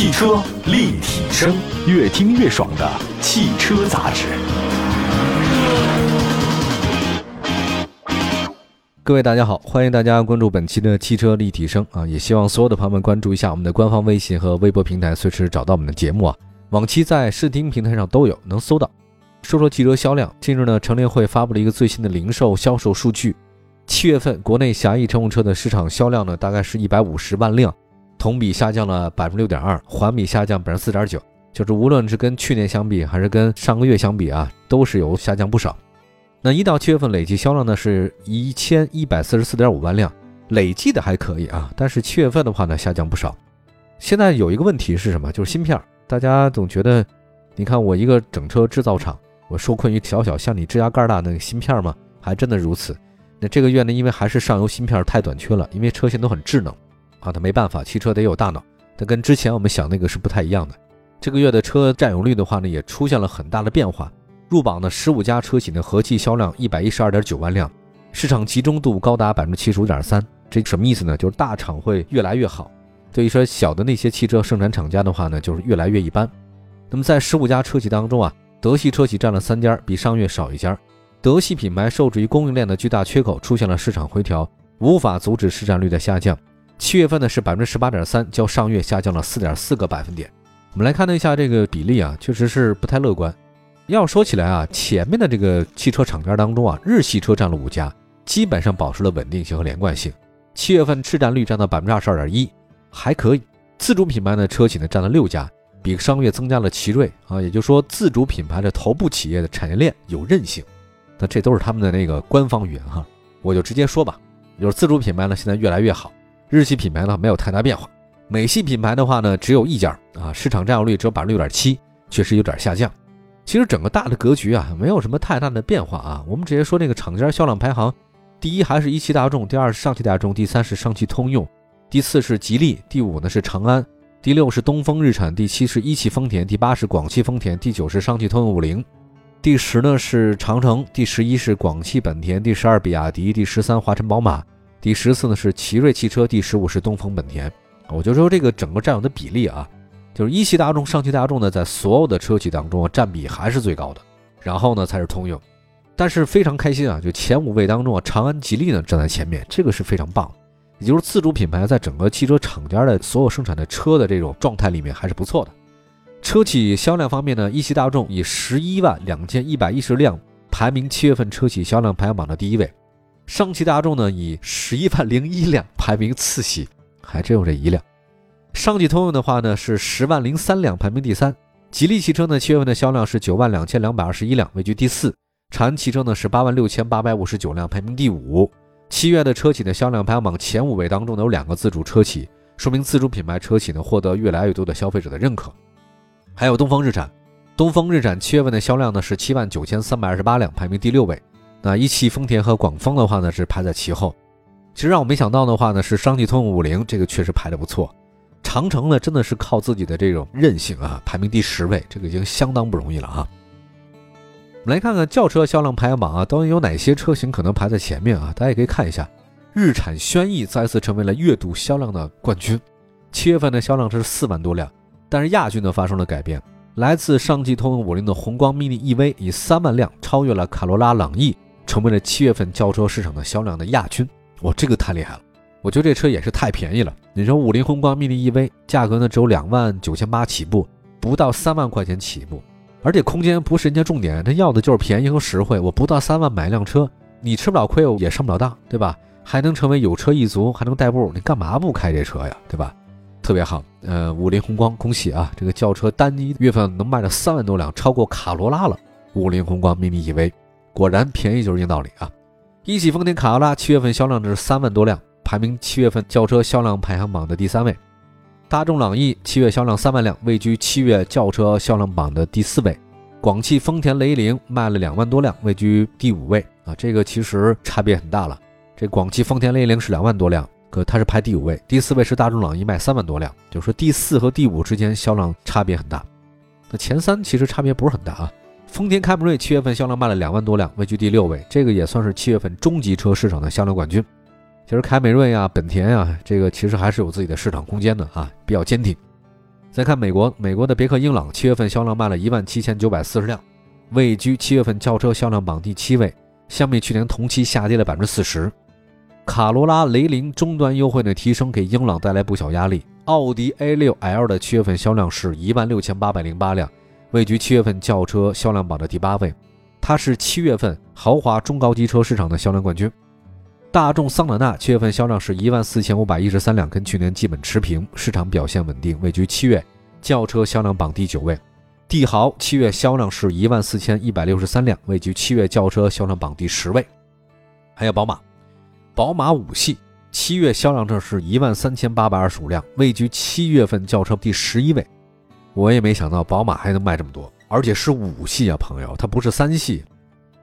汽车立体声，越听越爽的汽车杂志。各位大家好，欢迎大家关注本期的汽车立体声啊！也希望所有的朋友们关注一下我们的官方微信和微博平台，随时找到我们的节目啊。往期在视听平台上都有能搜到。说说汽车销量，近日呢，乘联会发布了一个最新的零售销售数据，七月份国内狭义乘用车的市场销量呢，大概是一百五十万辆，同比下降了百分之六点二，环比下降百分之四点九，就是无论是跟去年相比，还是跟上个月相比啊，都是有下降不少。那一到七月份累计销量呢是一千一百四十四点五万辆，累计的还可以啊，但是七月份的话呢下降不少。现在有一个问题是什么？就是芯片，大家总觉得，你看我一个整车制造厂。我受困于小小像你指甲盖大那个芯片吗？还真的如此。那这个月呢，因为还是上游芯片太短缺了，因为车型都很智能啊，它没办法，汽车得有大脑，它跟之前我们想那个是不太一样的。这个月的车占有率的话呢，也出现了很大的变化。入榜的十五家车企的合计销量一百一十二点九万辆，市场集中度高达百分之七十五点三。这什么意思呢？就是大厂会越来越好，对于说小的那些汽车生产厂家的话呢，就是越来越一般。那么在十五家车企当中啊。德系车企占了三家，比上月少一家。德系品牌受制于供应链的巨大缺口，出现了市场回调，无法阻止市占率的下降。七月份呢是百分之十八点三，较上月下降了四点四个百分点。我们来看了一下这个比例啊，确实是不太乐观。要说起来啊，前面的这个汽车厂家当中啊，日系车占了五家，基本上保持了稳定性和连贯性。七月份市占率占到百分之二十二点一，还可以。自主品牌的车企呢占了六家。比上月增加了奇瑞啊，也就是说自主品牌的头部企业的产业链有韧性，那这都是他们的那个官方语言哈，我就直接说吧，就是自主品牌呢现在越来越好，日系品牌呢没有太大变化，美系品牌的话呢只有一家啊，市场占有率只有百分之六点七，确实有点下降。其实整个大的格局啊没有什么太大的变化啊，我们直接说那个厂家销量排行，第一还是一汽大众，第二是上汽大众，第三是上汽通用，第四是吉利，第五呢是长安。第六是东风日产，第七是一汽丰田，第八是广汽丰田，第九是上汽通用五菱，第十呢是长城，第十一是广汽本田，第十二比亚迪，第十三华晨宝马，第十次呢是奇瑞汽车，第十五是东风本田。我就说这个整个占有的比例啊，就是一汽大众、上汽大众呢，在所有的车企当中啊占比还是最高的，然后呢才是通用。但是非常开心啊，就前五位当中啊，长安、吉利呢站在前面，这个是非常棒。也就是自主品牌在整个汽车厂家的所有生产的车的这种状态里面还是不错的。车企销量方面呢，一汽大众以十一万两千一百一十辆排名七月份车企销量排行榜的第一位，上汽大众呢以十一万零一辆排名次席，还真有这一辆。上汽通用的话呢是十万零三辆排名第三，吉利汽车呢七月份的销量是九万两千两百二十一辆位居第四，长安汽车呢是八万六千八百五十九辆排名第五。七月的车企的销量排行榜前五位当中呢，有两个自主车企，说明自主品牌车企呢获得越来越多的消费者的认可。还有东风日产，东风日产七月份的销量呢是七万九千三百二十八辆，排名第六位。那一汽丰田和广丰的话呢是排在其后。其实让我没想到的话呢是上汽通用五菱，这个确实排的不错。长城呢真的是靠自己的这种韧性啊，排名第十位，这个已经相当不容易了啊。我们来看看轿车销量排行榜啊，到底有哪些车型可能排在前面啊？大家也可以看一下，日产轩逸再次成为了月度销量的冠军，七月份的销量是四万多辆。但是亚军呢发生了改变，来自上汽通用五菱的宏光 mini EV 以三万辆超越了卡罗拉朗逸，成为了七月份轿车市场的销量的亚军。哇，这个太厉害了！我觉得这车也是太便宜了。你说五菱宏光 mini EV 价格呢只有两万九千八起步，不到三万块钱起步。而且空间不是人家重点，他要的就是便宜和实惠。我不到三万买一辆车，你吃不了亏，也上不了当，对吧？还能成为有车一族，还能代步，你干嘛不开这车呀？对吧？特别好。呃，五菱宏光，恭喜啊！这个轿车单一月份能卖了三万多辆，超过卡罗拉了。五菱宏光 mini EV，果然便宜就是硬道理啊！一汽丰田卡罗拉七月份销量是三万多辆，排名七月份轿车销量排行榜的第三位。大众朗逸七月销量三万辆，位居七月轿车销量榜的第四位。广汽丰田雷凌卖了两万多辆，位居第五位啊，这个其实差别很大了。这广汽丰田雷凌是两万多辆，可它是排第五位，第四位是大众朗逸卖三万多辆，就是说第四和第五之间销量差别很大。那前三其实差别不是很大啊。丰田凯美瑞七月份销量卖了两万多辆，位居第六位，这个也算是七月份中级车市场的销量冠军。其实凯美瑞呀、本田呀，这个其实还是有自己的市场空间的啊，比较坚挺。再看美国，美国的别克英朗七月份销量卖了一万七千九百四十辆，位居七月份轿车销量榜第七位，相比去年同期下跌了百分之四十。卡罗拉、雷凌终端优惠的提升给英朗带来不小压力。奥迪 A6L 的七月份销量是一万六千八百零八辆，位居七月份轿车销量榜的第八位。它是七月份豪华中高级车市场的销量冠军。大众桑塔纳七月份销量是一万四千五百一十三辆，跟去年基本持平，市场表现稳定，位居七月轿车销量榜第九位。帝豪七月销量是一万四千一百六十三辆，位居七月轿车销量榜第十位。还有宝马，宝马五系七月销量正是一万三千八百二十五辆，位居七月份轿车第十一位。我也没想到宝马还能卖这么多。而且是五系啊，朋友，它不是三系，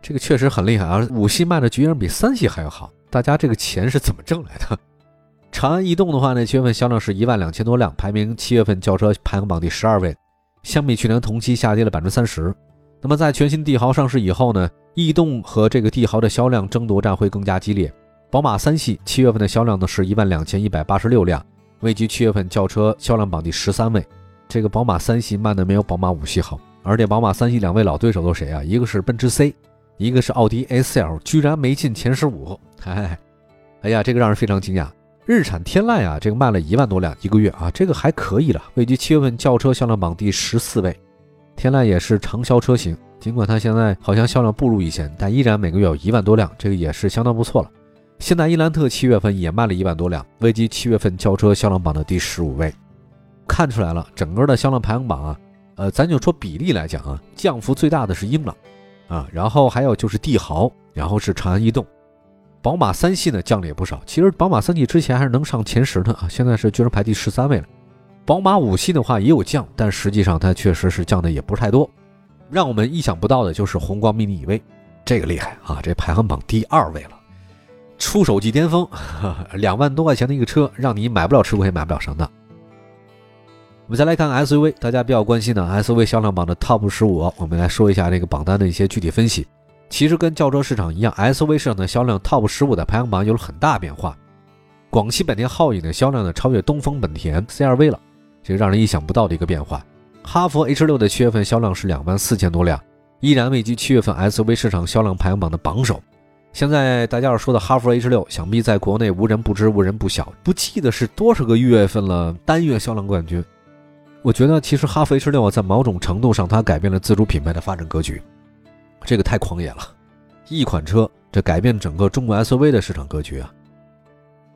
这个确实很厉害啊！五系卖的居然比三系还要好，大家这个钱是怎么挣来的？长安逸动的话呢，七月份销量是一万两千多辆，排名七月份轿车排行榜第十二位，相比去年同期下跌了百分之三十。那么在全新帝豪上市以后呢，逸动和这个帝豪的销量争夺战会更加激烈。宝马三系七月份的销量呢是一万两千一百八十六辆，位居七月份轿车销量榜第十三位。这个宝马三系卖的没有宝马五系好。而且宝马三系两位老对手都谁啊？一个是奔驰 C，一个是奥迪 A4L，居然没进前十五。哎，哎呀，这个让人非常惊讶。日产天籁啊，这个卖了一万多辆一个月啊，这个还可以了，位居七月份轿车销量榜第十四位。天籁也是长销车型，尽管它现在好像销量不如以前，但依然每个月有一万多辆，这个也是相当不错了。现代伊兰特七月份也卖了一万多辆，位居七月份轿车销量榜的第十五位。看出来了，整个的销量排行榜啊。呃，咱就说比例来讲啊，降幅最大的是英朗，啊，然后还有就是帝豪，然后是长安逸动，宝马三系呢降了也不少。其实宝马三系之前还是能上前十的啊，现在是居然排第十三位了。宝马五系的话也有降，但实际上它确实是降的也不是太多。让我们意想不到的就是宏光 mini EV，这个厉害啊，这排行榜第二位了，出手即巅峰，两万多块钱的一个车，让你买不了吃亏，买不了上当。我们再来看 SUV，大家比较关心的 SUV 销量榜的 TOP 十五，我们来说一下这个榜单的一些具体分析。其实跟轿车市场一样，SUV 市场的销量 TOP 十五的排行榜有了很大变化。广汽本田皓影的销量呢超越东风本田 CR-V 了，这个让人意想不到的一个变化。哈弗 H 六的七月份销量是两万四千多辆，依然位居七月份 SUV 市场销量排行榜的榜首。现在大家要说的哈弗 H 六，想必在国内无人不知、无人不晓。不记得是多少个月份了，单月销量冠军。我觉得其实哈弗 H 六啊，在某种程度上，它改变了自主品牌的发展格局，这个太狂野了。一款车，这改变整个中国 SUV 的市场格局啊。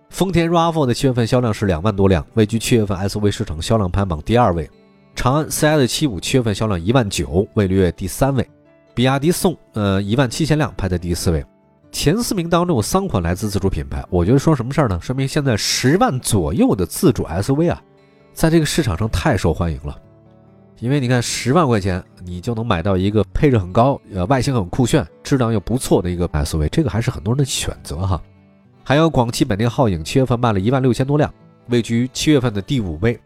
丰田 RAV4 的七月份销量是两万多辆，位居七月份 SUV 市场销量排行榜第二位。长安 CS 七五七月份销量一万九，位列第三位。比亚迪宋，呃，一万七千辆，排在第四位。前四名当中有三款来自自主品牌，我觉得说什么事儿呢？说明现在十万左右的自主 SUV 啊。在这个市场上太受欢迎了，因为你看十万块钱你就能买到一个配置很高、呃外形很酷炫、质量又不错的一个 SUV，这个还是很多人的选择哈。还有广汽本田皓影，七月份卖了一万六千多辆，位居七月份的第五位。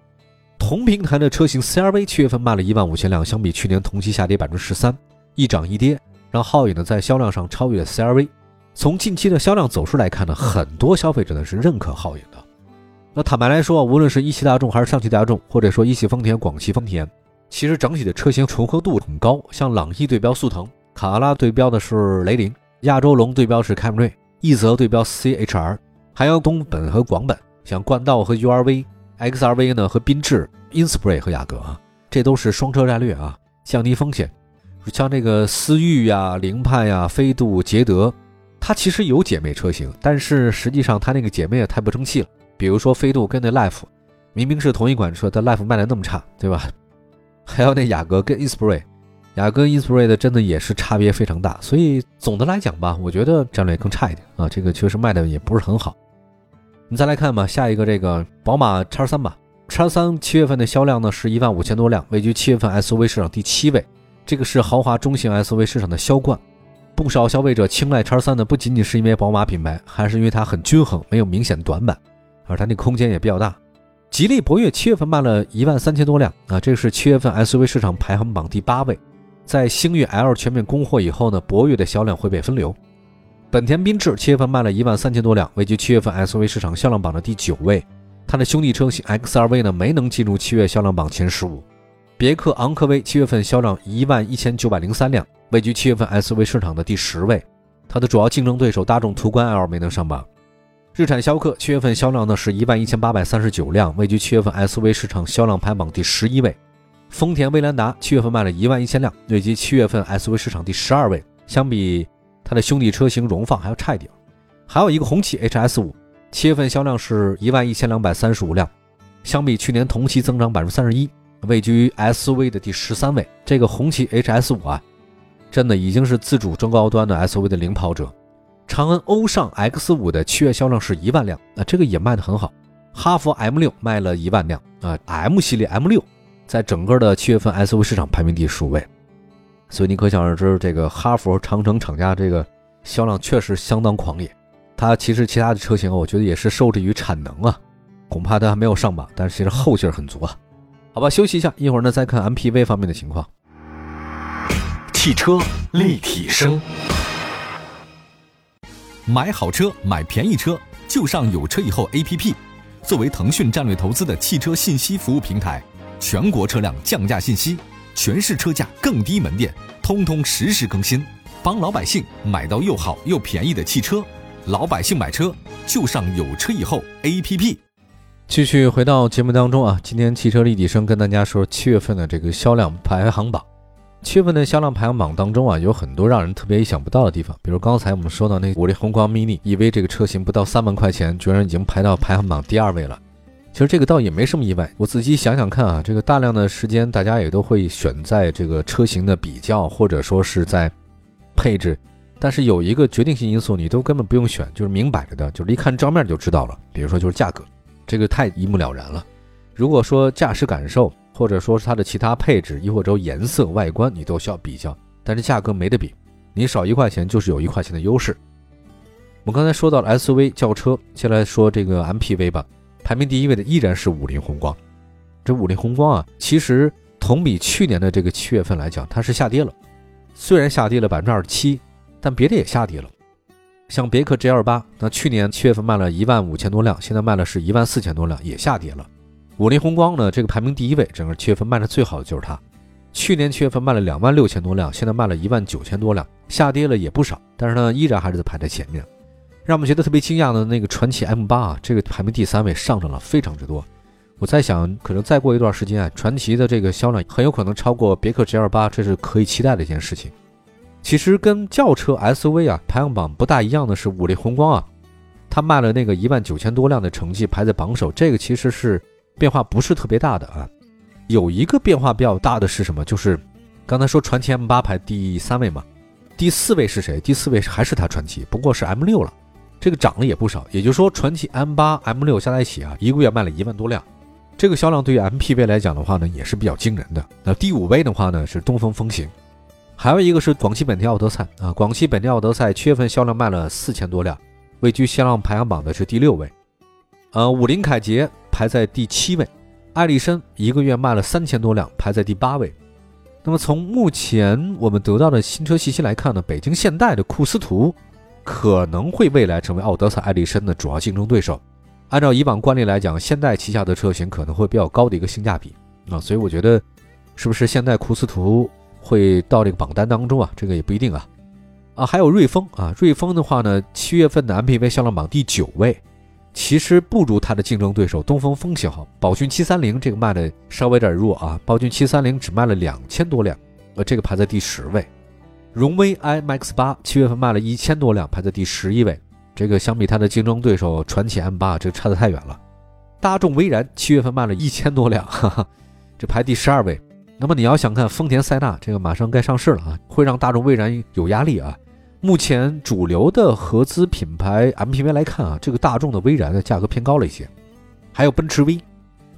同平台的车型 CRV 七月份卖了一万五千辆，相比去年同期下跌百分之十三，一涨一跌，让皓影呢在销量上超越 CRV。从近期的销量走势来看呢，很多消费者呢是认可皓影的。那坦白来说，无论是一汽大众还是上汽大众，或者说一汽丰田、广汽丰田，其实整体的车型重合度很高。像朗逸对标速腾，卡罗拉对标的是雷凌，亚洲龙对标是凯美瑞，奕泽对标 CHR，还有东本和广本，像冠道和 URV，XRV 呢和缤智，Inspire 和雅阁啊，这都是双车战略啊，降低风险。像这个思域呀、凌派呀、飞度、捷德，它其实有姐妹车型，但是实际上它那个姐妹也太不争气了。比如说飞度跟那 Life，明明是同一款车，但 Life 卖的那么差，对吧？还有那雅阁跟 Inspire，雅阁 Inspire 的真的也是差别非常大。所以总的来讲吧，我觉得战略更差一点啊，这个确实卖的也不是很好。你再来看吧，下一个这个宝马叉三吧，叉三七月份的销量呢是一万五千多辆，位居七月份 SUV 市场第七位，这个是豪华中型 SUV 市场的销冠。不少消费者青睐叉三呢，不仅仅是因为宝马品牌，还是因为它很均衡，没有明显短板。而它那空间也比较大。吉利博越七月份卖了一万三千多辆啊，这是七月份 SUV 市场排行榜第八位。在星越 L 全面供货以后呢，博越的销量会被分流。本田缤智七月份卖了一万三千多辆，位居七月份 SUV 市场销量榜的第九位。它的兄弟车型 XRV 呢没能进入七月销量榜前十五。别克昂科威七月份销量一万一千九百零三辆，位居七月份 SUV 市场的第十位。它的主要竞争对手大众途观 L 没能上榜。日产逍客七月份销量呢是一万一千八百三十九辆，位居七月份 SUV 市场销量排榜第十一位。丰田威兰达七月份卖了一万一千辆，位居七月份 SUV 市场第十二位，相比它的兄弟车型荣放还要差一点。还有一个红旗 HS 五，七月份销量是一万一千两百三十五辆，相比去年同期增长百分之三十一，位居 SUV 的第十三位。这个红旗 HS 五啊，真的已经是自主中高端的 SUV 的领跑者。长安欧尚 X 五的七月销量是一万辆，啊，这个也卖得很好。哈弗 M 六卖了一万辆，啊，M 系列 M 六。在整个的七月份 SUV 市场排名第十五位，所以你可想而知，这个哈弗长城厂家这个销量确实相当狂野。它其实其他的车型，我觉得也是受制于产能啊，恐怕它还没有上榜，但是其实后劲很足啊。好吧，休息一下，一会儿呢再看 MPV 方面的情况。汽车立体声，买好车买便宜车就上有车以后 APP，作为腾讯战略投资的汽车信息服务平台。全国车辆降价信息，全市车价更低门店，通通实时更新，帮老百姓买到又好又便宜的汽车。老百姓买车就上有车以后 APP。继续回到节目当中啊，今天汽车立体声跟大家说七月份的这个销量排行榜。七月份的销量排行榜当中啊，有很多让人特别意想不到的地方，比如刚才我们说到那五菱宏光 mini EV 这个车型，不到三万块钱，居然已经排到排行榜第二位了。其实这个倒也没什么意外，我仔细想想看啊，这个大量的时间大家也都会选在这个车型的比较，或者说是在配置，但是有一个决定性因素，你都根本不用选，就是明摆着的，就是一看照面就知道了。比如说就是价格，这个太一目了然了。如果说驾驶感受，或者说是它的其他配置，亦或者颜色、外观，你都需要比较，但是价格没得比，你少一块钱就是有一块钱的优势。我们刚才说到了 SUV 轿车，先来说这个 MPV 吧。排名第一位的依然是五菱宏光，这五菱宏光啊，其实同比去年的这个七月份来讲，它是下跌了，虽然下跌了百分之二十七，但别的也下跌了。像别克 GL 八，那去年七月份卖了一万五千多辆，现在卖了是一万四千多辆，也下跌了。五菱宏光呢，这个排名第一位，整个七月份卖的最好的就是它，去年七月份卖了两万六千多辆，现在卖了一万九千多辆，下跌了也不少，但是呢，依然还是在排在前面。让我们觉得特别惊讶的那个传祺 M 八啊，这个排名第三位，上涨了非常之多。我在想，可能再过一段时间啊，传祺的这个销量很有可能超过别克 GL 八，这是可以期待的一件事情。其实跟轿车 SUV 啊排行榜不大一样的是，五菱宏光啊，它卖了那个一万九千多辆的成绩排在榜首，这个其实是变化不是特别大的啊。有一个变化比较大的是什么？就是刚才说传祺 M 八排第三位嘛，第四位是谁？第四位还是它传祺，不过是 M 六了。这个涨了也不少，也就是说，传祺 M 八、M 六加在一起啊，一个月卖了一万多辆，这个销量对于 MPV 来讲的话呢，也是比较惊人的。那第五位的话呢是东风风行，还有一个是广汽本田奥德赛啊，广汽本田奥德赛七月份销量卖了四千多辆，位居销量排行榜的是第六位。呃，五菱凯捷排在第七位，艾力绅一个月卖了三千多辆，排在第八位。那么从目前我们得到的新车信息来看呢，北京现代的库斯图。可能会未来成为奥德赛、艾力绅的主要竞争对手。按照以往惯例来讲，现代旗下的车型可能会比较高的一个性价比啊，所以我觉得是不是现代库斯图会到这个榜单当中啊？这个也不一定啊。啊，还有瑞风啊，瑞风的话呢，七月份的 MPV 销量榜第九位，其实不如它的竞争对手东风风行好。宝骏七三零这个卖的稍微有点弱啊，宝骏七三零只卖了两千多辆，呃，这个排在第十位。荣威 iMAX 八七月份卖了一千多辆，排在第十一位。这个相比它的竞争对手传祺 M 八，这个差得太远了。大众威然七月份卖了一千多辆，哈哈，这排第十二位。那么你要想看丰田塞纳，这个马上该上市了啊，会让大众威然有压力啊。目前主流的合资品牌 MPV 来看啊，这个大众的威然的价格偏高了一些。还有奔驰 V，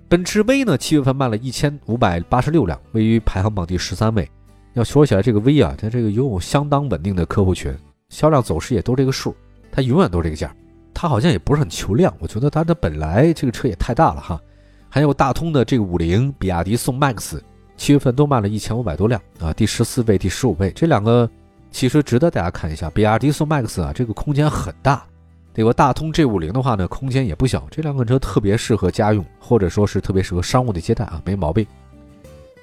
奔驰 V 呢，七月份卖了一千五百八十六辆，位于排行榜第十三位。要说起来，这个 V 啊，它这个拥有相当稳定的客户群，销量走势也都这个数，它永远都这个价，它好像也不是很求量。我觉得它的本来这个车也太大了哈。还有大通的这个五菱、比亚迪宋 MAX，七月份都卖了一千五百多辆啊，第十四位、第十五位，这两个其实值得大家看一下。比亚迪宋 MAX 啊，这个空间很大，这个大通 G 五零的话呢，空间也不小，这两款车特别适合家用，或者说是特别适合商务的接待啊，没毛病。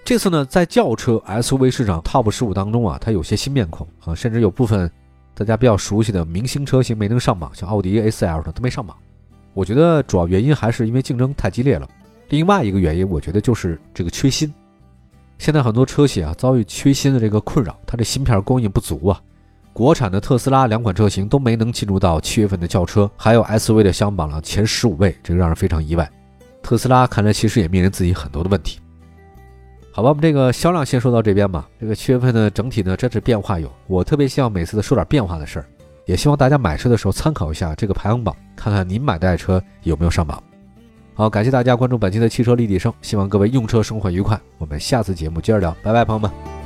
这次呢，在轿车 SUV 市场 TOP 十五当中啊，它有些新面孔啊，甚至有部分大家比较熟悉的明星车型没能上榜，像奥迪 A4L 的都没上榜。我觉得主要原因还是因为竞争太激烈了。另外一个原因，我觉得就是这个缺芯。现在很多车企啊遭遇缺芯的这个困扰，它的芯片供应不足啊。国产的特斯拉两款车型都没能进入到七月份的轿车，还有 SUV 的相榜了前十五位，这个让人非常意外。特斯拉看来其实也面临自己很多的问题。好吧，我们这个销量先说到这边吧。这个七月份呢，整体呢真是变化有，我特别希望每次都说点变化的事儿，也希望大家买车的时候参考一下这个排行榜，看看您买的爱车有没有上榜。好，感谢大家关注本期的汽车立体声，希望各位用车生活愉快。我们下次节目接着聊，拜拜，朋友们。